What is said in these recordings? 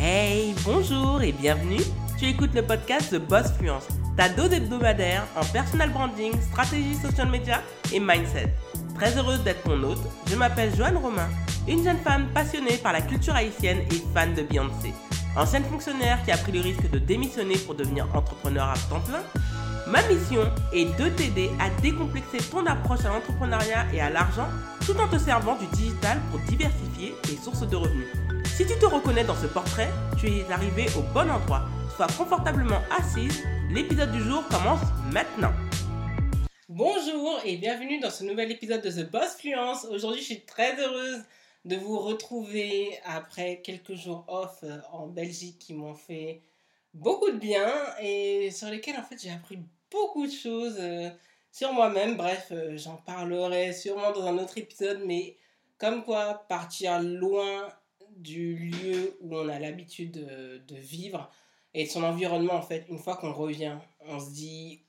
Hey, bonjour et bienvenue. Tu écoutes le podcast de Boss Fluence, ta dose hebdomadaire en personal branding, stratégie social media et mindset. Très heureuse d'être ton hôte, je m'appelle Joanne Romain, une jeune femme passionnée par la culture haïtienne et fan de Beyoncé. Ancienne fonctionnaire qui a pris le risque de démissionner pour devenir entrepreneur à temps plein, Ma mission est de t'aider à décomplexer ton approche à l'entrepreneuriat et à l'argent tout en te servant du digital pour diversifier tes sources de revenus. Si tu te reconnais dans ce portrait, tu es arrivé au bon endroit. Sois confortablement assise, l'épisode du jour commence maintenant. Bonjour et bienvenue dans ce nouvel épisode de The Boss Fluence. Aujourd'hui, je suis très heureuse de vous retrouver après quelques jours off euh, en Belgique qui m'ont fait beaucoup de bien et sur lesquels en fait j'ai appris beaucoup de choses euh, sur moi-même. Bref, euh, j'en parlerai sûrement dans un autre épisode, mais comme quoi partir loin du lieu où on a l'habitude de, vivre et de son environnement, en fait, une fois qu'on revient, on se dit,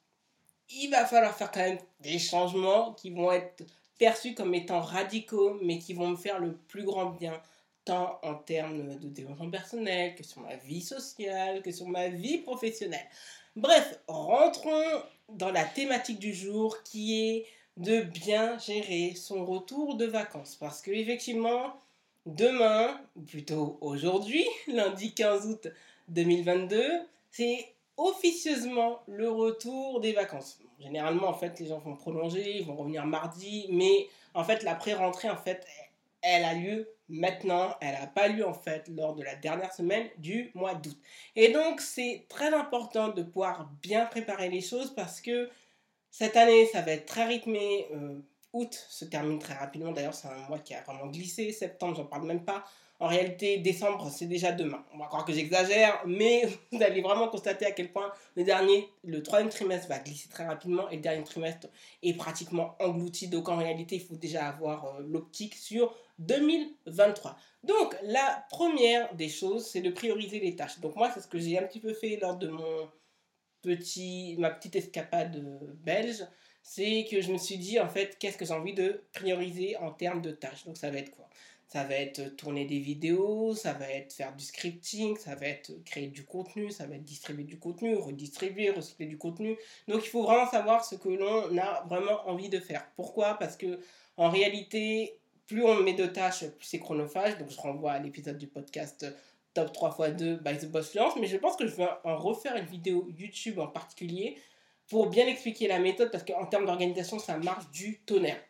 il va falloir faire quand même des changements qui vont être perçus comme étant radicaux, mais qui vont me faire le plus grand bien, tant en termes de développement personnel, que sur ma vie sociale, que sur ma vie professionnelle. Bref, rentrons dans la thématique du jour qui est de bien gérer son retour de vacances. Parce que effectivement, demain, ou plutôt aujourd'hui, lundi 15 août 2022, c'est officieusement le retour des vacances. Généralement, en fait, les gens vont prolonger, ils vont revenir mardi, mais en fait, la pré-rentrée, en fait, elle a lieu maintenant. Elle n'a pas lieu en fait lors de la dernière semaine du mois d'août. Et donc c'est très important de pouvoir bien préparer les choses parce que cette année ça va être très rythmé. Euh, août se termine très rapidement. D'ailleurs c'est un mois qui a vraiment glissé. Septembre j'en parle même pas. En réalité, décembre, c'est déjà demain. On va croire que j'exagère, mais vous allez vraiment constater à quel point le dernier, le troisième trimestre va glisser très rapidement et le dernier trimestre est pratiquement englouti. Donc en réalité, il faut déjà avoir euh, l'optique sur 2023. Donc la première des choses, c'est de prioriser les tâches. Donc moi, c'est ce que j'ai un petit peu fait lors de mon petit, ma petite escapade euh, belge. C'est que je me suis dit, en fait, qu'est-ce que j'ai envie de prioriser en termes de tâches. Donc ça va être quoi? Ça va être tourner des vidéos, ça va être faire du scripting, ça va être créer du contenu, ça va être distribuer du contenu, redistribuer, recycler du contenu. Donc il faut vraiment savoir ce que l'on a vraiment envie de faire. Pourquoi? Parce que en réalité, plus on met de tâches, plus c'est chronophage. Donc je renvoie à l'épisode du podcast Top 3 x 2 by The Boss Fluence. Mais je pense que je vais en refaire une vidéo YouTube en particulier pour bien expliquer la méthode parce qu'en termes d'organisation, ça marche du tonnerre.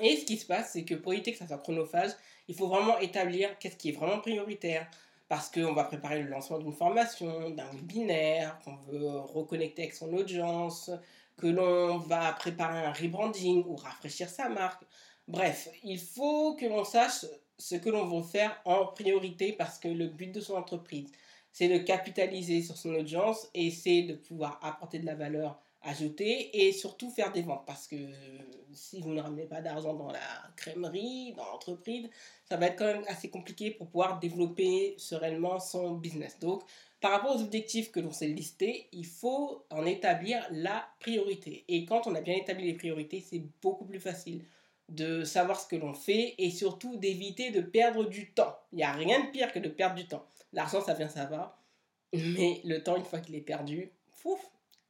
Et ce qui se passe, c'est que pour éviter que ça soit chronophage, il faut vraiment établir qu'est-ce qui est vraiment prioritaire. Parce qu'on va préparer le lancement d'une formation, d'un webinaire, qu'on veut reconnecter avec son audience, que l'on va préparer un rebranding ou rafraîchir sa marque. Bref, il faut que l'on sache ce que l'on veut faire en priorité parce que le but de son entreprise, c'est de capitaliser sur son audience et c'est de pouvoir apporter de la valeur ajouter et surtout faire des ventes parce que si vous ne ramenez pas d'argent dans la crèmerie, dans l'entreprise, ça va être quand même assez compliqué pour pouvoir développer sereinement son business. Donc, par rapport aux objectifs que l'on s'est listés, il faut en établir la priorité. Et quand on a bien établi les priorités, c'est beaucoup plus facile de savoir ce que l'on fait et surtout d'éviter de perdre du temps. Il n'y a rien de pire que de perdre du temps. L'argent, ça vient, ça va. Mais le temps, une fois qu'il est perdu, fouf,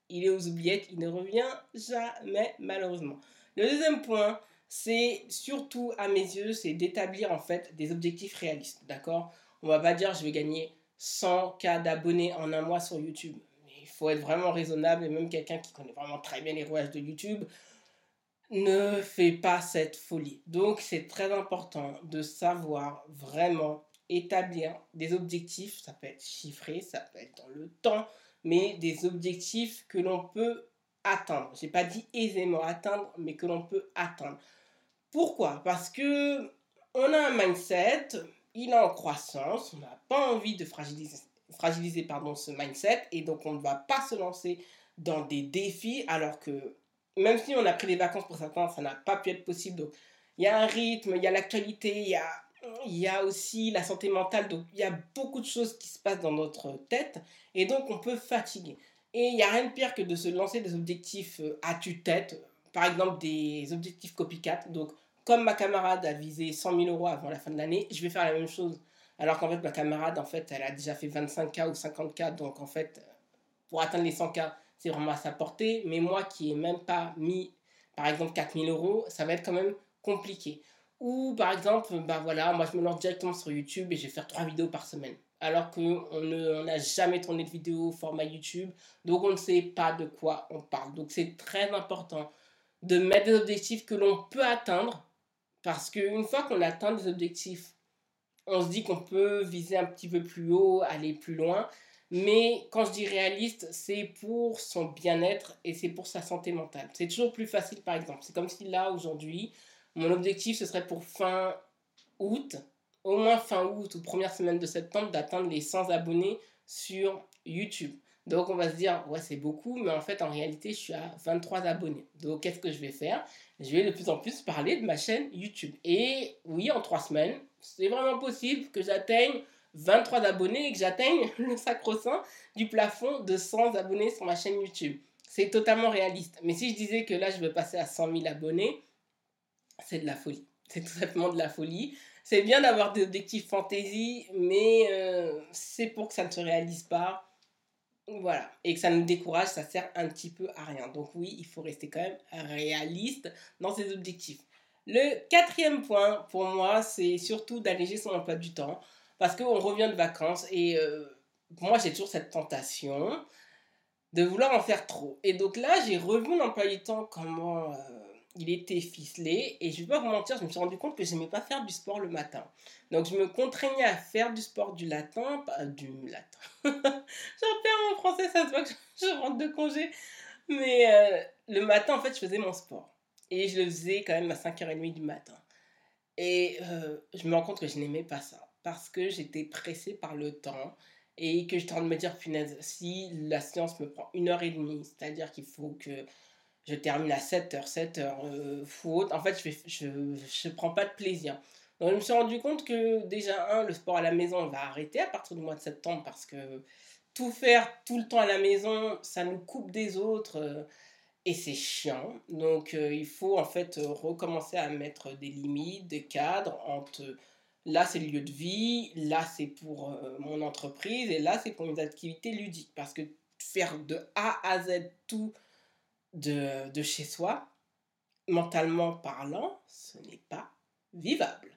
il est aux oubliettes, il ne revient jamais malheureusement. Le deuxième point, c'est surtout à mes yeux, c'est d'établir en fait des objectifs réalistes, d'accord? On va pas dire je vais gagner 100 k d'abonnés en un mois sur YouTube. Il faut être vraiment raisonnable et même quelqu'un qui connaît vraiment très bien les rouages de YouTube ne fait pas cette folie. Donc c'est très important de savoir vraiment établir des objectifs, ça peut être chiffré, ça peut être dans le temps, mais des objectifs que l'on peut atteindre. Je n'ai pas dit aisément atteindre, mais que l'on peut atteindre. Pourquoi? Parce que on a un mindset, il est en croissance, on n'a pas envie de fragiliser, fragiliser pardon, ce mindset, et donc on ne va pas se lancer dans des défis, alors que même si on a pris des vacances pour certains, ça n'a pas pu être possible. Donc il y a un rythme, il y a l'actualité, il y a y a aussi la santé mentale, donc il y a beaucoup de choses qui se passent dans notre tête, et donc on peut fatiguer. Et il n'y a rien de pire que de se lancer des objectifs euh, à tue-tête, par exemple des objectifs copycat. Donc, comme ma camarade a visé 100 000 euros avant la fin de l'année, je vais faire la même chose Alors qu'en fait, ma camarade, en fait, elle a déjà fait 25K ou 50K. Donc, en fait, pour atteindre les 100K, c'est vraiment à sa portée. Mais moi qui n'ai même pas mis, par exemple, 4000 euros, ça va être quand même compliqué. Ou par exemple, bah voilà, moi je me lance directement sur YouTube et je vais faire 3 vidéos par semaine. Alors qu'on n'a jamais tourné de vidéo format YouTube. Donc on ne sait pas de quoi on parle. Donc c'est très important de mettre des objectifs que l'on peut atteindre. Parce qu'une fois qu'on atteint des objectifs, on se dit qu'on peut viser un petit peu plus haut, aller plus loin. Mais quand je dis réaliste, c'est pour son bien-être et c'est pour sa santé mentale. C'est toujours plus facile, par exemple. C'est comme si là, aujourd'hui, mon objectif, ce serait pour fin août, au moins fin août ou première semaine de septembre, d'atteindre les 100 abonnés sur YouTube. Donc on va se dire, ouais, c'est beaucoup, mais en fait, en réalité, je suis à 23 abonnés. Donc qu'est-ce que je vais faire? Je vais de plus en plus parler de ma chaîne YouTube. Et oui, en trois semaines, c'est vraiment possible que j'atteigne 23 abonnés et que j'atteigne le sacro-saint du plafond de 100 abonnés sur ma chaîne YouTube. C'est totalement réaliste. Mais si je disais que là, je veux passer à 100 000 abonnés, c'est de la folie. C'est tout simplement de la folie. C'est bien d'avoir des objectifs fantaisie, mais euh, c'est pour que ça ne se réalise pas. Voilà. Et que ça nous décourage, ça sert un petit peu à rien. Donc oui, il faut rester quand même réaliste dans ses objectifs. Le quatrième point pour moi, c'est surtout d'alléger son emploi du temps. Parce qu'on revient de vacances et euh, moi j'ai toujours cette tentation de vouloir en faire trop. Et donc là, j'ai revu mon emploi du temps, comment euh, il était ficelé. Et je vais pas vous mentir, je me suis rendu compte que j'aimais pas faire du sport le matin. Donc je me contraignais à faire du sport du latin, du latin. J'en perds mon français, ça se voit que je rentre de congé. Mais euh, le matin, en fait, je faisais mon sport. Et je le faisais quand même à 5h30 du matin. Et je me rends compte que je n'aimais pas ça parce que j'étais pressée par le temps et que j'étais en train de me dire, punaise, si la séance me prend une heure et demie, c'est-à-dire qu'il faut que je termine à 7 heures, 7 heures, euh, faute, en fait, je ne je, je prends pas de plaisir. Donc, je me suis rendu compte que déjà, un, le sport à la maison va arrêter à partir du mois de septembre parce que tout faire tout le temps à la maison, ça nous coupe des autres euh, et c'est chiant. Donc, euh, il faut en fait recommencer à mettre des limites, des cadres entre Là, c'est le lieu de vie, là, c'est pour euh, mon entreprise, et là, c'est pour mes activités ludiques. Parce que faire de A à Z tout de, chez soi, mentalement parlant, ce n'est pas vivable.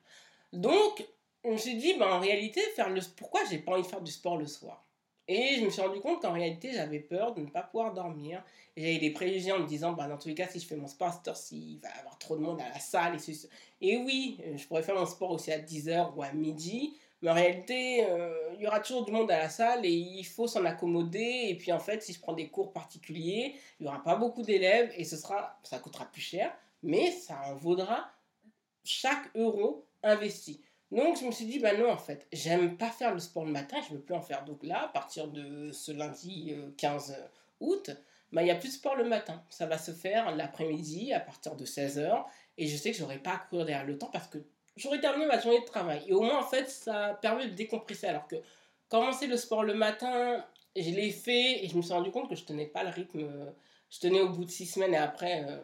Donc, je me dit, ben, en réalité, faire le, pourquoi j'ai pas envie de faire du sport le soir? Et je me suis rendu compte qu'en réalité, j'avais peur de ne pas pouvoir dormir. J'avais des préjugés en me disant, bah, dans tous les cas, si je fais mon sport à cette heure-ci, il va y avoir trop de monde à la salle. Et, et oui, je pourrais faire mon sport aussi à 10h ou à midi. Mais en réalité, euh, il y aura toujours du monde à la salle et il faut s'en accommoder. Et puis en fait, si je prends des cours particuliers, il n'y aura pas beaucoup d'élèves et ce sera, ça coûtera plus cher, mais ça en vaudra chaque euro investi. Donc je me suis dit, bah non, en fait, j'aime pas faire le sport le matin, je veux plus en faire. Donc là, à partir de ce lundi 15 euh, août, bah, il n'y a plus de sport le matin. Ça va se faire l'après-midi à partir de 16h. Et je sais que j'aurai pas à courir derrière le temps parce que j'aurai terminé ma journée de travail. Et au moins, en fait, ça permet de décompresser. Alors que commencer le sport le matin, je l'ai fait et je me suis rendu compte que je tenais pas le rythme. Euh, je tenais au bout de six semaines et après, euh,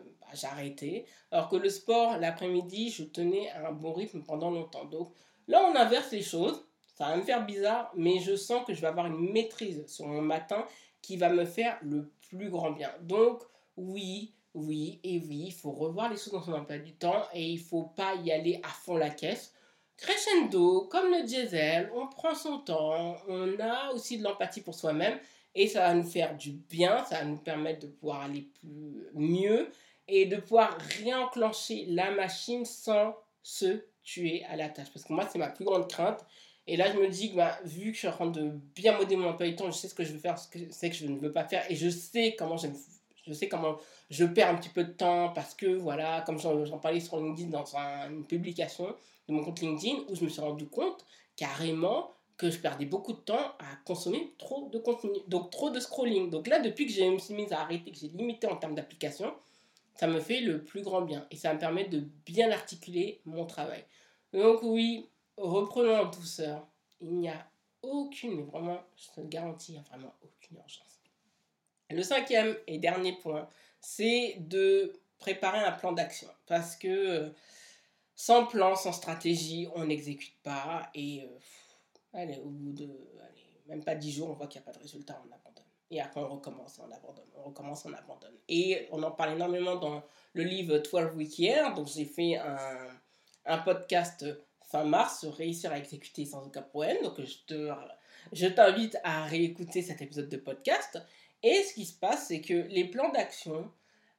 arrêté. Alors que le sport, l'après-midi, je tenais à un bon rythme pendant longtemps. Donc là, on inverse les choses. Ça va me faire bizarre, mais je sens que je vais avoir une maîtrise sur mon matin qui va me faire le plus grand bien. Donc, oui, oui et oui, il faut revoir les choses dans son emploi du temps et il faut pas y aller à fond la caisse. Crescendo, comme le diesel, on prend son temps, on a aussi de l'empathie pour soi-même et ça va nous faire du bien, ça va nous permettre de pouvoir aller plus mieux et de pouvoir réenclencher la machine sans se tuer à la tâche. Parce que moi, c'est ma plus grande crainte. Et là, je me dis que bah, vu que je suis en train de bien modéliser mon emploi du temps, je sais ce que je veux faire, ce que je ne veux pas faire. Et je sais comment je, je sais comment je perds un petit peu de temps parce que, voilà, comme j'en parlais sur LinkedIn dans une publication de mon compte LinkedIn, où je me suis rendu compte carrément que je perdais beaucoup de temps à consommer trop de contenu, donc trop de scrolling. Donc là, depuis que je me suis mise à arrêter, que j'ai limité en termes d'application, ça me fait le plus grand bien et ça me permet de bien articuler mon travail. Donc oui, reprenons en douceur. Il n'y a aucune, mais vraiment, je te le garantis, il a vraiment aucune urgence. Le cinquième et dernier point, c'est de préparer un plan d'action. Parce que euh, sans plan, sans stratégie, on n'exécute pas. Et euh, allez, au bout de même pas 10 jours, on voit qu'il n'y a pas de résultat, on abandonne. Et après, on recommence, on abandonne, on recommence, on abandonne. Et on en parle énormément dans le livre 12 Week Year. Donc, j'ai fait un, un, podcast fin mars Réussir à exécuter sans aucun problème. Donc, je te, je t'invite à réécouter cet épisode de podcast. Et ce qui se passe, c'est que les plans d'action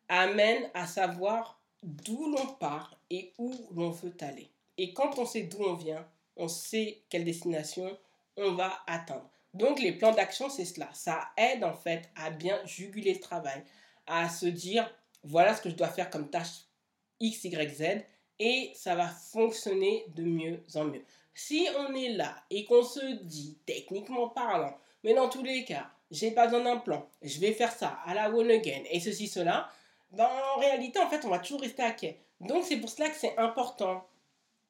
amènent à savoir d'où l'on part et où l'on veut aller. Et quand on sait d'où on vient, on sait quelle destination on va atteindre. Donc les plans d'action, c'est cela. Ça aide en fait à bien juguler le travail, à se dire, voilà ce que je dois faire comme tâche X, Y, Z, et ça va fonctionner de mieux en mieux. Si on est là et qu'on se dit, techniquement parlant, mais dans tous les cas, j'ai pas besoin d'un plan, je vais faire ça à la one again, et ceci, cela, ben, en réalité, en fait, on va toujours rester à quai. Donc c'est pour cela que c'est important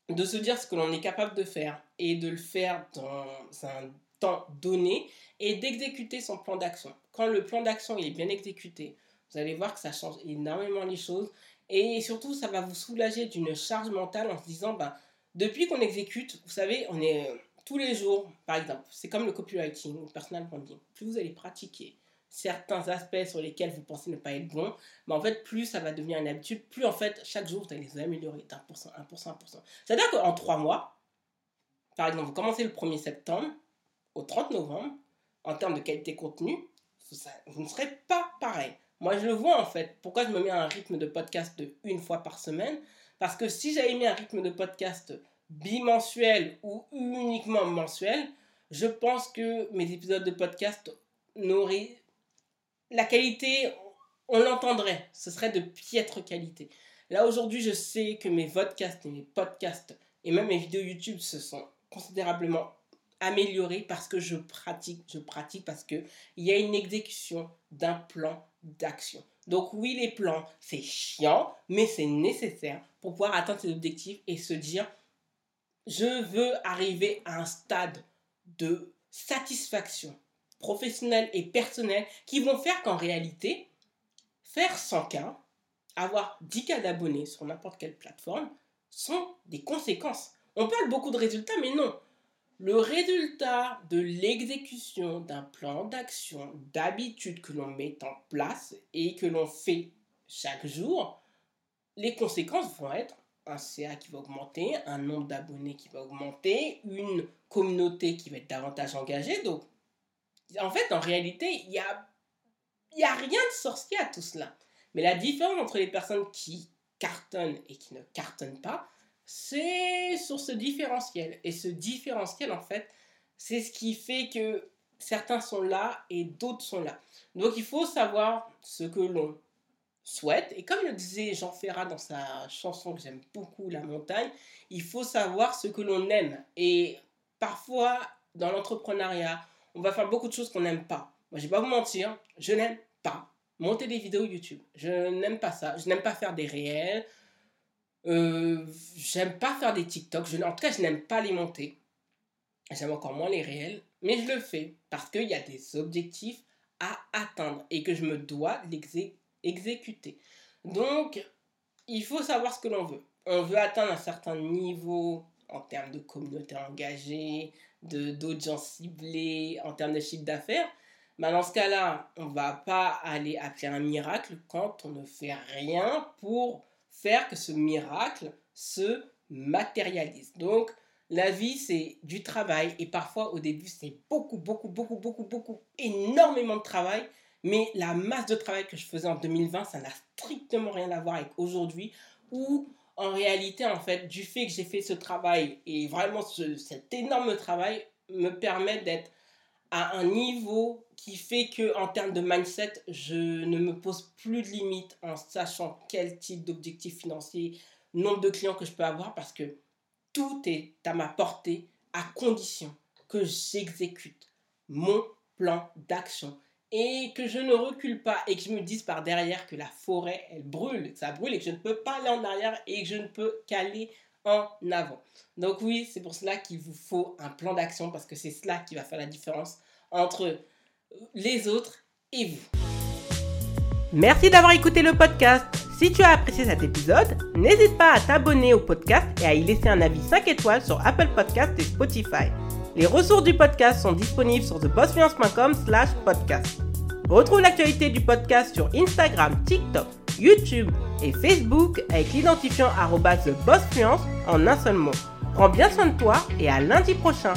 de se dire ce que l'on est capable de faire et de le faire dans un temps donné et d'exécuter son plan d'action. Quand le plan d'action est bien exécuté, vous allez voir que ça change énormément les choses et surtout ça va vous soulager d'une charge mentale en se disant ben, depuis qu'on exécute, vous savez, on est euh, tous les jours, par exemple, c'est comme le copywriting ou personal branding. Plus vous allez pratiquer, certains aspects sur lesquels vous pensez ne pas être bon, mais en fait, plus ça va devenir une habitude, plus en fait, chaque jour, vous allez les améliorer d'un pour cent, un pour cent, un pour cent. C'est-à-dire qu'en trois mois, par exemple, vous commencez le 1er septembre, au 30 novembre, en termes de qualité contenu, vous ne serez pas pareil. Moi, je le vois en fait. Pourquoi je me mets à un rythme de podcast de une fois par semaine? Parce que si j'avais mis un rythme de podcast bimensuel ou uniquement mensuel, je pense que mes épisodes de podcast n'auraient la qualité, on l'entendrait, ce serait de piètre qualité. Là aujourd'hui, je sais que mes podcasts et mes podcasts et même mes vidéos YouTube se sont considérablement améliorés parce que je pratique, je pratique parce que il y a une exécution d'un plan d'action. Donc oui, les plans, c'est chiant, mais c'est nécessaire pour pouvoir atteindre ses objectifs et se dire je veux arriver à un stade de satisfaction professionnels et personnels qui vont faire qu'en réalité, faire 100 cas, avoir 10 cas d'abonnés sur n'importe quelle plateforme, sont des conséquences. On parle beaucoup de résultats, mais non. Le résultat de l'exécution d'un plan d'action, d'habitude que l'on met en place et que l'on fait chaque jour, les conséquences vont être un CA qui va augmenter, un nombre d'abonnés qui va augmenter, une communauté qui va être davantage engagée. Donc, en fait, en réalité, il n'y a, y a rien de sorcier à tout cela. Mais la différence entre les personnes qui cartonnent et qui ne cartonnent pas, c'est sur ce différentiel. Et ce différentiel, en fait, c'est ce qui fait que certains sont là et d'autres sont là. Donc il faut savoir ce que l'on souhaite. Et comme le disait Jean Ferrat dans sa chanson que j'aime beaucoup, La montagne, il faut savoir ce que l'on aime. Et parfois, dans l'entrepreneuriat, on va faire beaucoup de choses qu'on n'aime pas. Moi, je vais pas vous mentir, je n'aime pas monter des vidéos YouTube. Je n'aime pas ça. Je n'aime pas faire des réels. Euh, j'aime pas faire des TikTok. En tout cas, je n'aime pas les monter. J'aime encore moins les réels. Mais je le fais parce qu'il y a des objectifs à atteindre et que je me dois l'exécuter. Donc, il faut savoir ce que l'on veut. On veut atteindre un certain niveau en termes de communauté engagée, d'audience ciblée, en termes de chiffre d'affaires. Mais dans ce cas-là, on ne va pas aller appeler un miracle quand on ne fait rien pour faire que ce miracle se matérialise. Donc, la vie, c'est du travail et parfois au début, c'est beaucoup, beaucoup, beaucoup, beaucoup, beaucoup, énormément de travail. Mais la masse de travail que je faisais en 2020, ça n'a strictement rien à voir avec aujourd'hui où en réalité, en fait, du fait que j'ai fait ce travail et vraiment cet énorme travail me permet d'être à un niveau qui fait que en termes de mindset, je ne me pose plus de limites en sachant quel type d'objectif financier, nombre de clients que je peux avoir parce que tout est à ma portée à condition que j'exécute mon plan d'action et que je ne recule pas et que je me dise par derrière que la forêt, elle brûle, ça brûle et que je ne peux pas aller en arrière et que je ne peux qu'aller en avant. Donc oui, c'est pour cela qu'il vous faut un plan d'action parce que c'est cela qui va faire la différence entre les autres et vous. Merci d'avoir écouté le podcast. Si tu as apprécié cet épisode, n'hésite pas à t'abonner au podcast et à y laisser un avis 5 étoiles sur Apple Podcast et Spotify. Les ressources du podcast sont disponibles sur thebossfluence.com slash podcast. Retrouve l'actualité du podcast sur Instagram, TikTok, YouTube et Facebook avec l'identifiant thebossfluence en un seul mot. Prends bien soin de toi et à lundi prochain